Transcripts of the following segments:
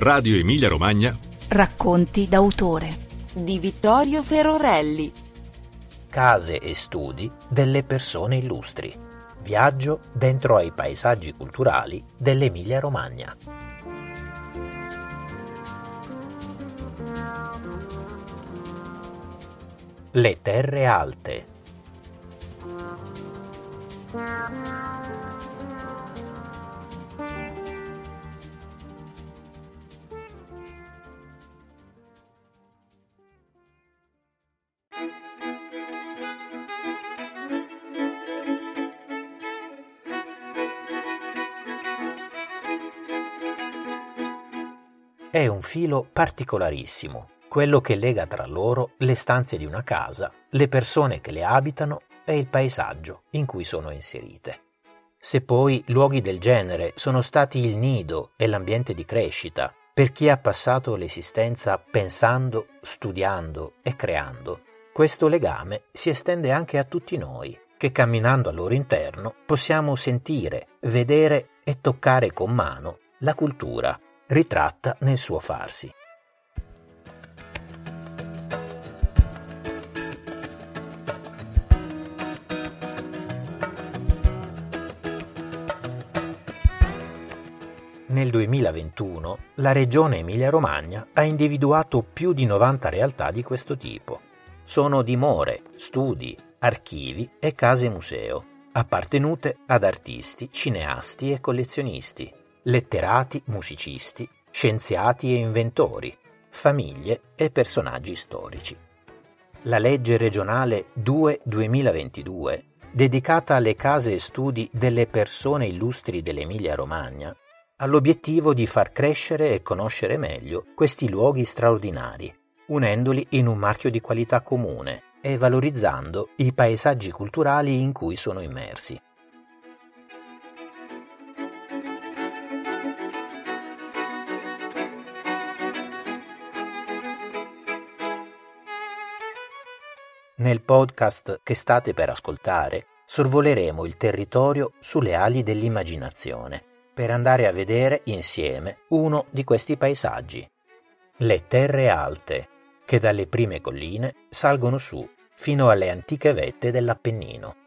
Radio Emilia Romagna. Racconti d'autore di Vittorio Ferorelli. Case e studi delle persone illustri. Viaggio dentro ai paesaggi culturali dell'Emilia Romagna. Le terre alte. È un filo particolarissimo, quello che lega tra loro le stanze di una casa, le persone che le abitano e il paesaggio in cui sono inserite. Se poi luoghi del genere sono stati il nido e l'ambiente di crescita per chi ha passato l'esistenza pensando, studiando e creando, questo legame si estende anche a tutti noi, che camminando al loro interno possiamo sentire, vedere e toccare con mano la cultura ritratta nel suo farsi. Nel 2021 la Regione Emilia-Romagna ha individuato più di 90 realtà di questo tipo. Sono dimore, studi, archivi e case museo, appartenute ad artisti, cineasti e collezionisti, letterati, musicisti, scienziati e inventori, famiglie e personaggi storici. La legge regionale 2-2022, dedicata alle case e studi delle persone illustri dell'Emilia-Romagna, ha l'obiettivo di far crescere e conoscere meglio questi luoghi straordinari, unendoli in un marchio di qualità comune e valorizzando i paesaggi culturali in cui sono immersi. Nel podcast che state per ascoltare sorvoleremo il territorio sulle ali dell'immaginazione per andare a vedere insieme uno di questi paesaggi. Le terre alte, che dalle prime colline salgono su fino alle antiche vette dell'Appennino.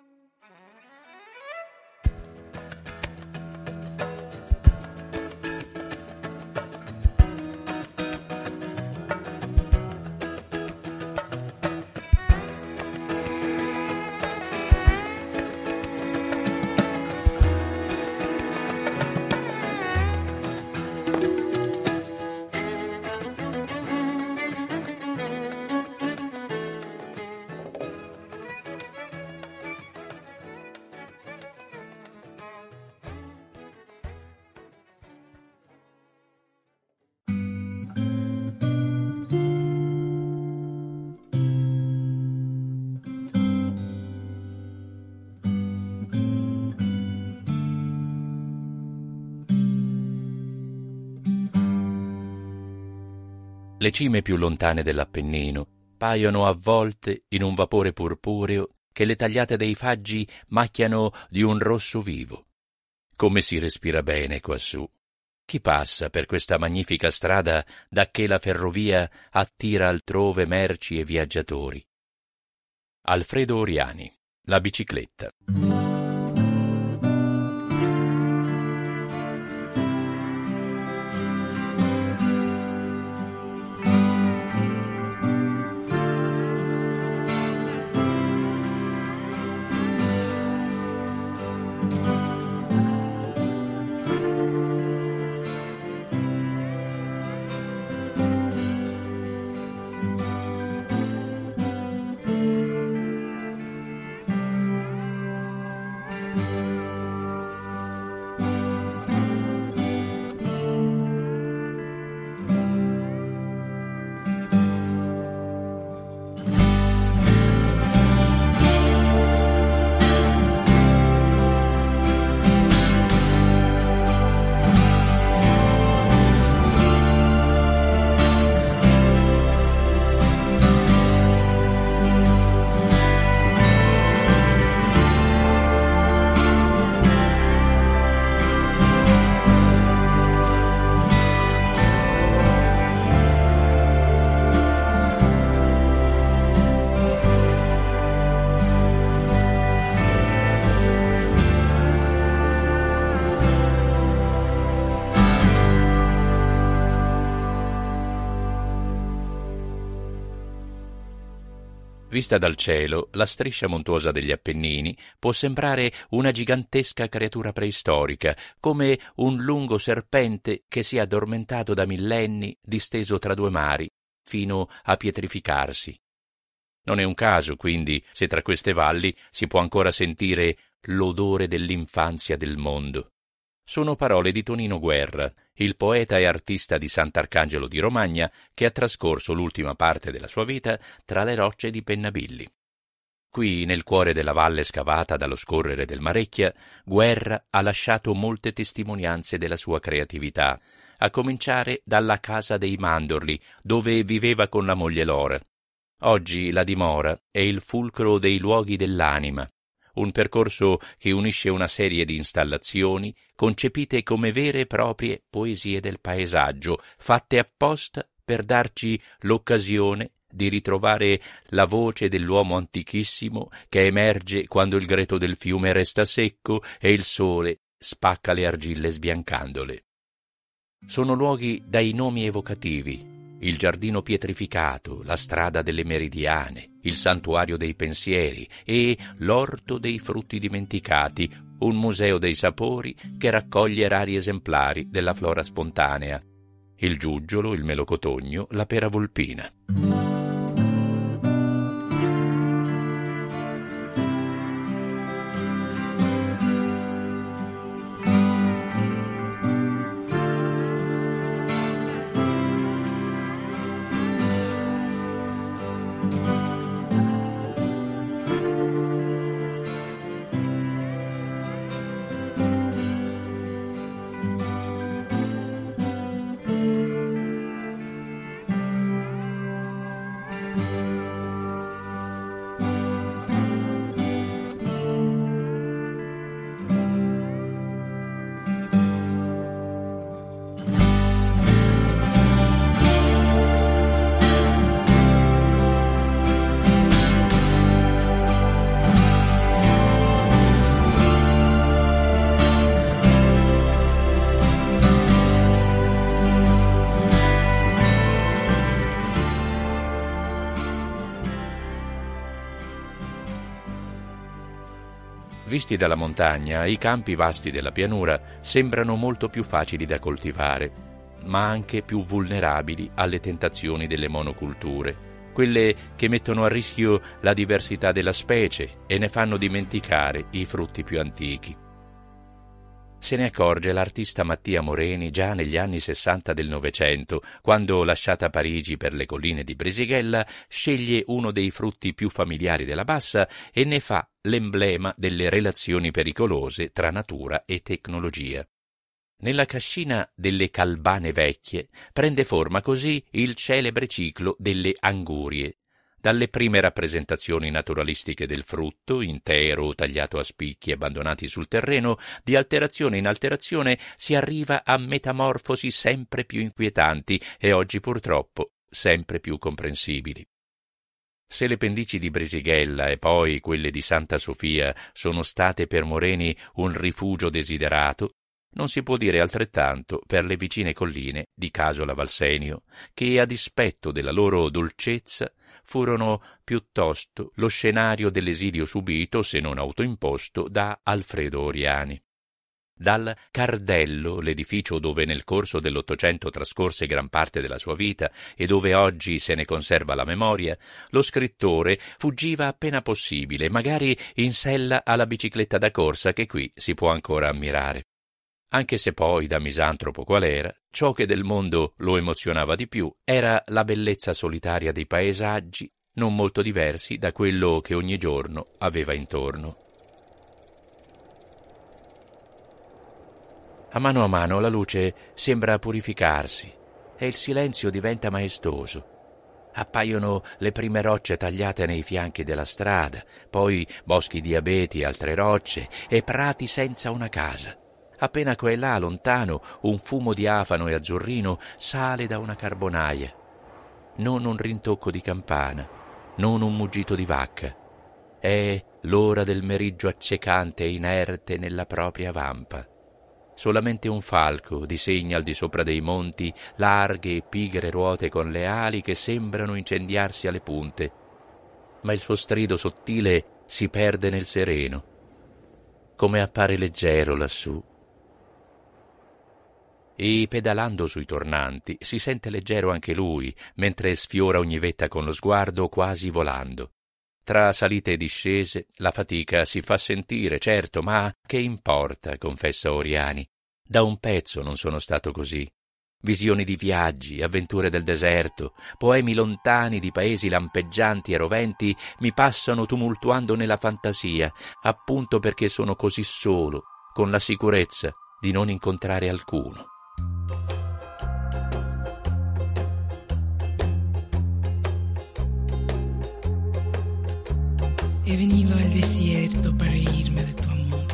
Le cime più lontane dell'Appennino paiono avvolte in un vapore purpureo che le tagliate dei faggi macchiano di un rosso vivo. Come si respira bene quassù. Chi passa per questa magnifica strada da che la ferrovia attira altrove merci e viaggiatori? Alfredo Oriani, La bicicletta. Vista dal cielo, la striscia montuosa degli Appennini può sembrare una gigantesca creatura preistorica, come un lungo serpente che si è addormentato da millenni, disteso tra due mari, fino a pietrificarsi. Non è un caso, quindi, se tra queste valli si può ancora sentire l'odore dell'infanzia del mondo. Sono parole di Tonino Guerra, il poeta e artista di Sant'Arcangelo di Romagna che ha trascorso l'ultima parte della sua vita tra le rocce di Pennabilli. Qui, nel cuore della valle scavata dallo scorrere del Marecchia, Guerra ha lasciato molte testimonianze della sua creatività, a cominciare dalla casa dei Mandorli, dove viveva con la moglie Lora. Oggi la dimora è il fulcro dei luoghi dell'anima, un percorso che unisce una serie di installazioni concepite come vere e proprie poesie del paesaggio, fatte apposta per darci l'occasione di ritrovare la voce dell'uomo antichissimo che emerge quando il greto del fiume resta secco e il sole spacca le argille sbiancandole. Sono luoghi dai nomi evocativi, il giardino pietrificato, la strada delle meridiane, il santuario dei pensieri e l'orto dei frutti dimenticati, un museo dei sapori che raccoglie rari esemplari della flora spontanea, il giuggiolo, il melocotogno, la pera volpina. Visti dalla montagna, i campi vasti della pianura sembrano molto più facili da coltivare, ma anche più vulnerabili alle tentazioni delle monoculture, quelle che mettono a rischio la diversità della specie e ne fanno dimenticare i frutti più antichi. Se ne accorge l'artista Mattia Moreni già negli anni sessanta del Novecento, quando, lasciata Parigi per le colline di Brisighella, sceglie uno dei frutti più familiari della bassa e ne fa l'emblema delle relazioni pericolose tra natura e tecnologia. Nella cascina delle calbane vecchie prende forma così il celebre ciclo delle angurie, dalle prime rappresentazioni naturalistiche del frutto, intero o tagliato a spicchi abbandonati sul terreno, di alterazione in alterazione si arriva a metamorfosi sempre più inquietanti e oggi purtroppo sempre più comprensibili. Se le pendici di Brisighella e poi quelle di Santa Sofia sono state per Moreni un rifugio desiderato, non si può dire altrettanto per le vicine colline di Casola Valsenio, che a dispetto della loro dolcezza furono piuttosto lo scenario dell'esilio subito, se non autoimposto, da Alfredo Oriani. Dal Cardello, l'edificio dove nel corso dell'Ottocento trascorse gran parte della sua vita e dove oggi se ne conserva la memoria, lo scrittore fuggiva appena possibile, magari in sella alla bicicletta da corsa che qui si può ancora ammirare anche se poi, da misantropo qual era, ciò che del mondo lo emozionava di più era la bellezza solitaria dei paesaggi, non molto diversi da quello che ogni giorno aveva intorno. A mano a mano la luce sembra purificarsi e il silenzio diventa maestoso. Appaiono le prime rocce tagliate nei fianchi della strada, poi boschi di abeti e altre rocce e prati senza una casa. Appena qua e là, lontano, un fumo di afano e azzurrino sale da una carbonaia. Non un rintocco di campana, non un muggito di vacca. È l'ora del meriggio accecante e inerte nella propria vampa. Solamente un falco disegna al di sopra dei monti larghe e pigre ruote con le ali che sembrano incendiarsi alle punte. ma il suo strido sottile si perde nel sereno. Come appare leggero lassù. E pedalando sui tornanti si sente leggero anche lui, mentre sfiora ogni vetta con lo sguardo quasi volando. Tra salite e discese la fatica si fa sentire, certo, ma che importa, confessa Oriani. Da un pezzo non sono stato così visioni di viaggi, avventure del deserto, poemi lontani di paesi lampeggianti e roventi mi passano tumultuando nella fantasia, appunto perché sono così solo, con la sicurezza di non incontrare alcuno. He venido al desierto para irme de tu amor,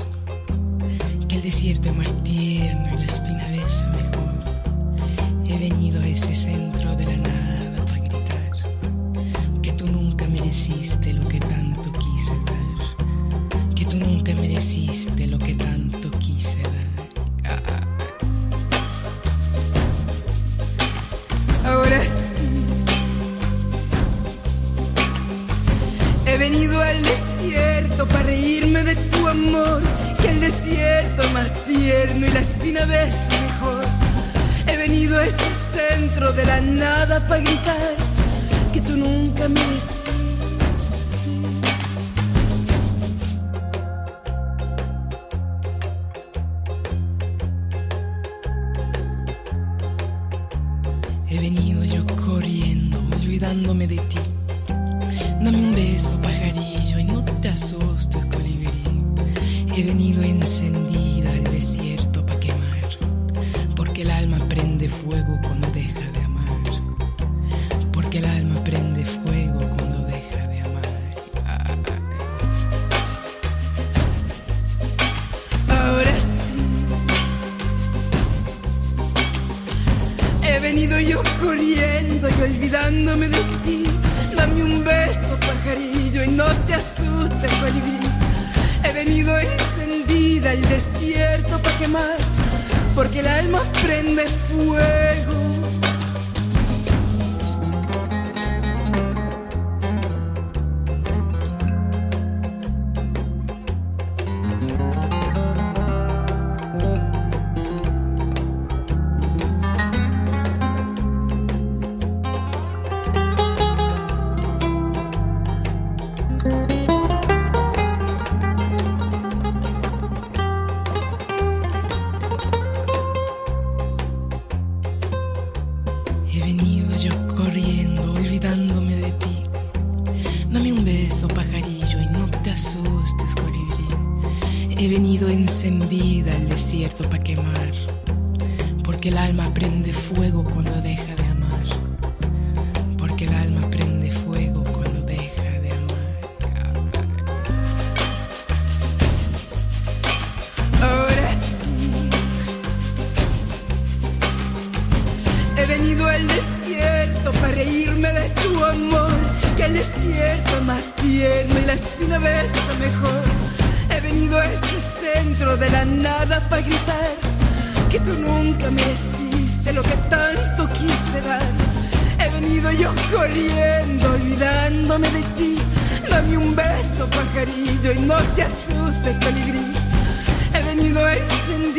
que el desierto es más tierno y la espina besa mejor. He venido a ese centro de la nada para gritar. Que tú nunca mereciste lo que tanto quise dar, que tú nunca mereciste lo que tanto para reírme de tu amor, que el desierto más tierno y la espina ves mejor He venido a ese centro de la nada para gritar que tú nunca me decís. Venido yo corriendo y olvidándome de ti. Dame un beso, pajarillo, y no te asustes, colibrí. He venido encendida al desierto para quemar, porque el alma prende fuego. Un beso, pajarillo, y no te asustes, colibrí. He venido encendida al desierto para quemar, porque el alma prende fuego cuando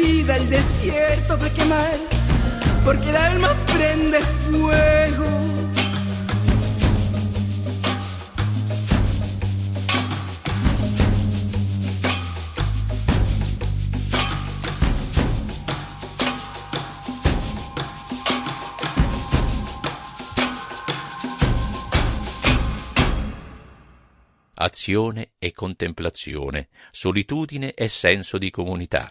encendida al desierto para quemar porque el alma prende fuego. azione e contemplazione, solitudine e senso di comunità.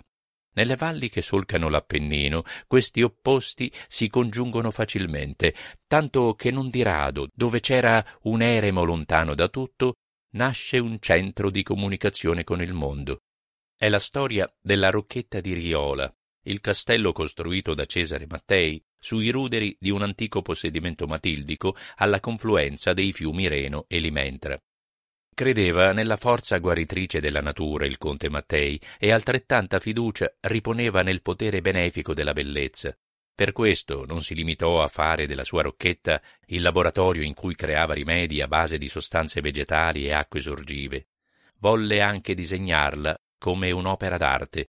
Nelle valli che solcano l'Appennino questi opposti si congiungono facilmente, tanto che non di rado, dove c'era un eremo lontano da tutto, nasce un centro di comunicazione con il mondo. È la storia della Rocchetta di Riola, il castello costruito da Cesare Mattei sui ruderi di un antico possedimento matildico alla confluenza dei fiumi Reno e Limentra. Credeva nella forza guaritrice della natura il conte Mattei e altrettanta fiducia riponeva nel potere benefico della bellezza. Per questo non si limitò a fare della sua rocchetta il laboratorio in cui creava rimedi a base di sostanze vegetali e acque sorgive. Volle anche disegnarla come un'opera d'arte.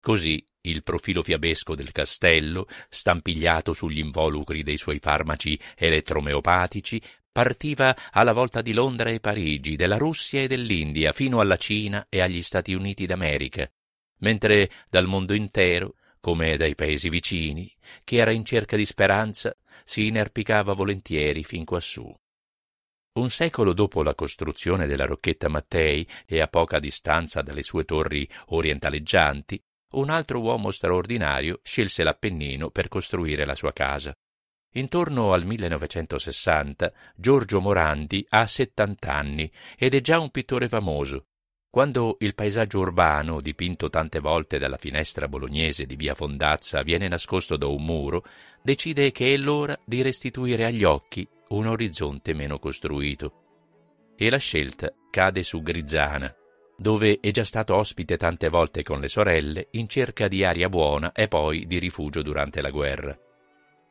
Così il profilo fiabesco del castello, stampigliato sugli involucri dei suoi farmaci elettromeopatici, partiva alla volta di Londra e Parigi, della Russia e dell'India, fino alla Cina e agli Stati Uniti d'America, mentre dal mondo intero come dai paesi vicini, chi era in cerca di speranza si inerpicava volentieri fin quassù. Un secolo dopo la costruzione della Rocchetta Mattei e a poca distanza dalle sue torri orientaleggianti, un altro uomo straordinario scelse l'Appennino per costruire la sua casa. Intorno al 1960 Giorgio Morandi ha 70 anni ed è già un pittore famoso, quando il paesaggio urbano, dipinto tante volte dalla finestra bolognese di via Fondazza, viene nascosto da un muro, decide che è l'ora di restituire agli occhi un orizzonte meno costruito. E la scelta cade su Grizzana, dove è già stato ospite tante volte con le sorelle in cerca di aria buona e poi di rifugio durante la guerra.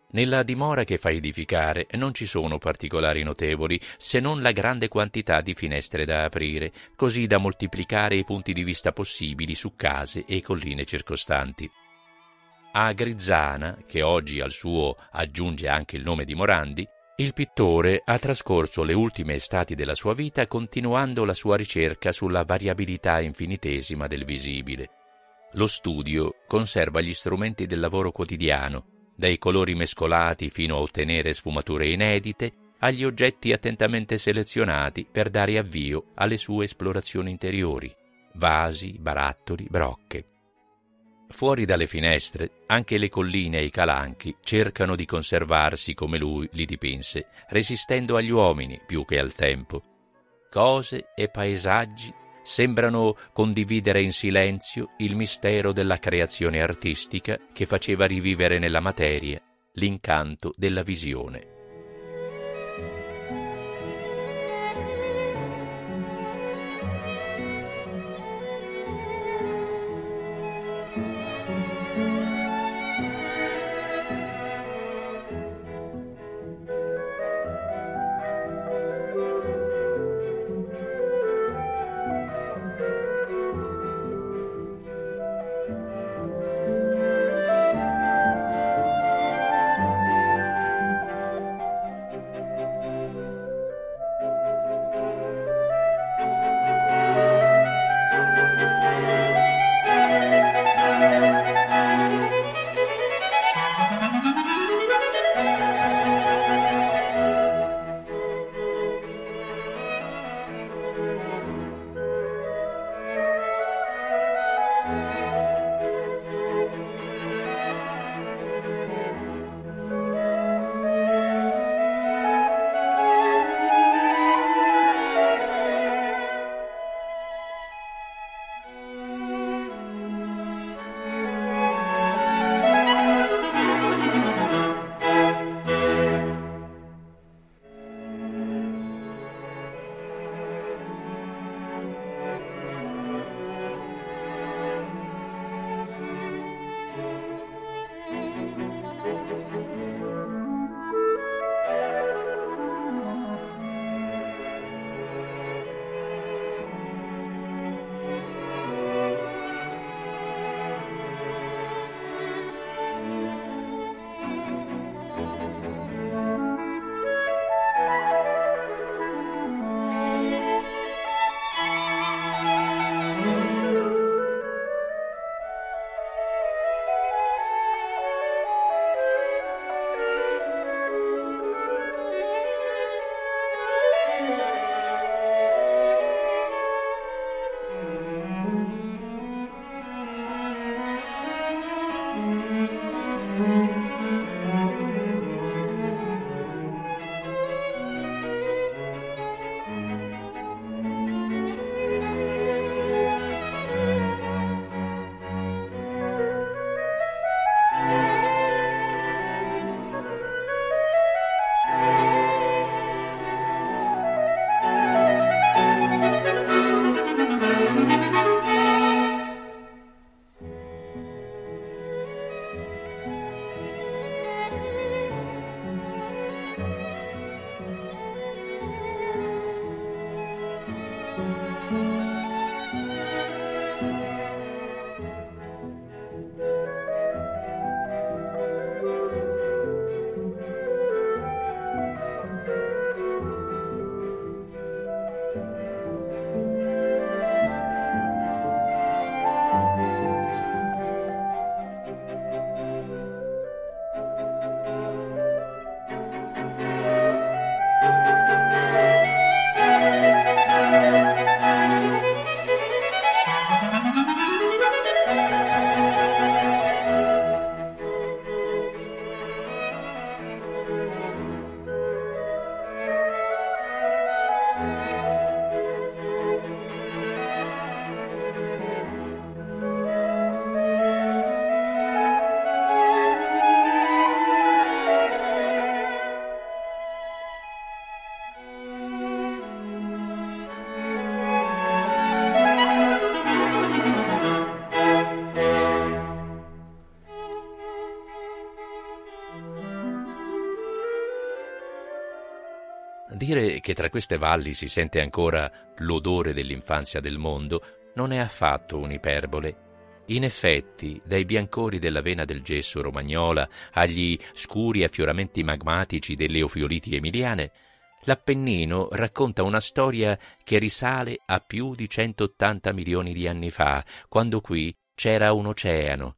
Nella dimora che fa edificare non ci sono particolari notevoli, se non la grande quantità di finestre da aprire, così da moltiplicare i punti di vista possibili su case e colline circostanti. A Grizzana, che oggi al suo aggiunge anche il nome di Morandi, il pittore ha trascorso le ultime estati della sua vita continuando la sua ricerca sulla variabilità infinitesima del visibile. Lo studio conserva gli strumenti del lavoro quotidiano, dai colori mescolati fino a ottenere sfumature inedite, agli oggetti attentamente selezionati per dare avvio alle sue esplorazioni interiori, vasi, barattoli, brocche. Fuori dalle finestre, anche le colline e i calanchi cercano di conservarsi come lui li dipinse, resistendo agli uomini più che al tempo. Cose e paesaggi sembrano condividere in silenzio il mistero della creazione artistica che faceva rivivere nella materia l'incanto della visione. Che tra queste valli si sente ancora l'odore dell'infanzia del mondo non è affatto un'iperbole. In effetti, dai biancori della vena del gesso romagnola agli scuri affioramenti magmatici delle ofioliti emiliane, l'Appennino racconta una storia che risale a più di 180 milioni di anni fa, quando qui c'era un oceano.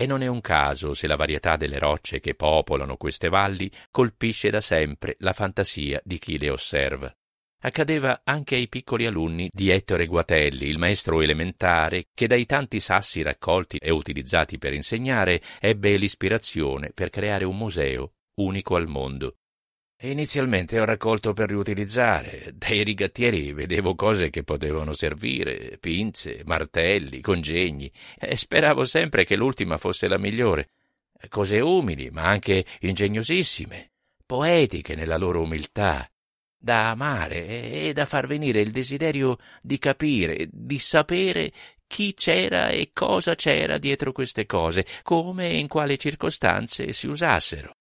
E non è un caso se la varietà delle rocce che popolano queste valli colpisce da sempre la fantasia di chi le osserva. Accadeva anche ai piccoli alunni di Ettore Guatelli, il maestro elementare, che dai tanti sassi raccolti e utilizzati per insegnare ebbe l'ispirazione per creare un museo unico al mondo. Inizialmente ho raccolto per riutilizzare, dai rigattieri vedevo cose che potevano servire, pinze, martelli, congegni, e speravo sempre che l'ultima fosse la migliore. Cose umili, ma anche ingegnosissime, poetiche nella loro umiltà, da amare e da far venire il desiderio di capire, di sapere chi c'era e cosa c'era dietro queste cose, come e in quali circostanze si usassero.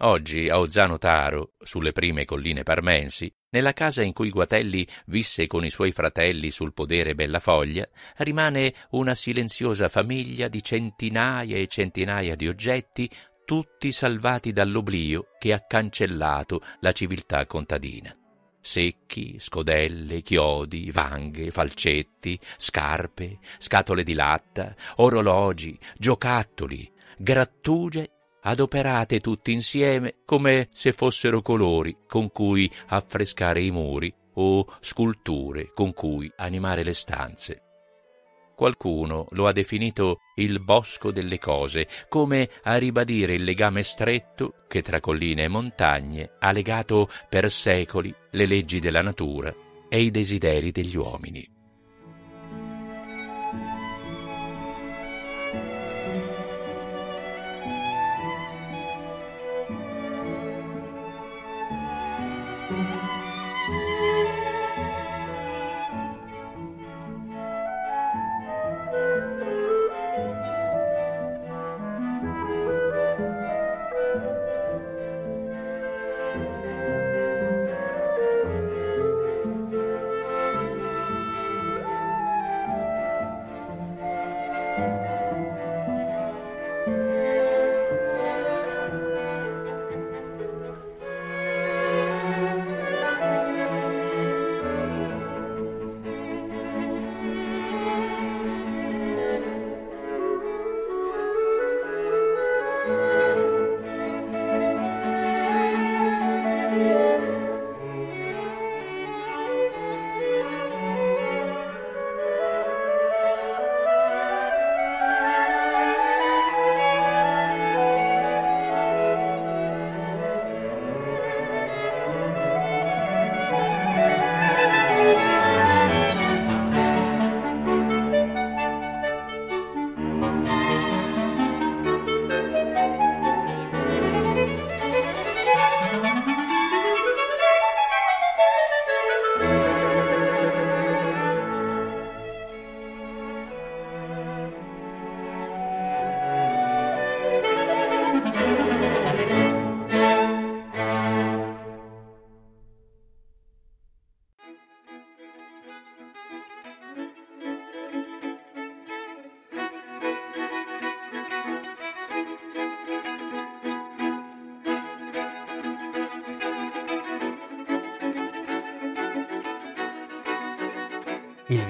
Oggi a Ozzano Taro, sulle prime colline parmensi, nella casa in cui Guatelli visse con i suoi fratelli sul podere Bellafoglia, rimane una silenziosa famiglia di centinaia e centinaia di oggetti tutti salvati dall'oblio che ha cancellato la civiltà contadina. Secchi, scodelle, chiodi, vanghe, falcetti, scarpe, scatole di latta, orologi, giocattoli, grattugie adoperate tutti insieme come se fossero colori con cui affrescare i muri o sculture con cui animare le stanze. Qualcuno lo ha definito il bosco delle cose, come a ribadire il legame stretto che tra colline e montagne ha legato per secoli le leggi della natura e i desideri degli uomini.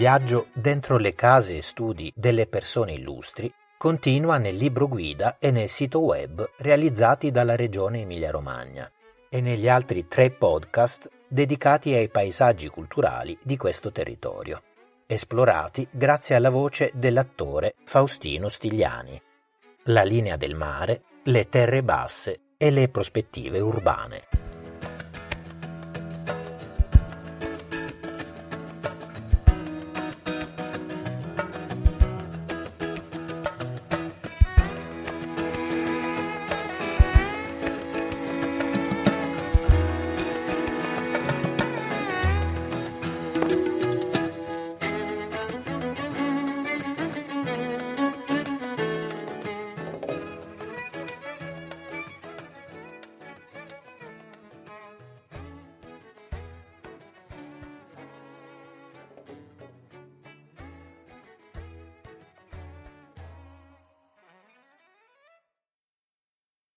Viaggio dentro le case e studi delle persone illustri continua nel libro guida e nel sito web realizzati dalla Regione Emilia-Romagna e negli altri tre podcast dedicati ai paesaggi culturali di questo territorio, esplorati grazie alla voce dell'attore Faustino Stigliani. La linea del mare, le terre basse e le prospettive urbane.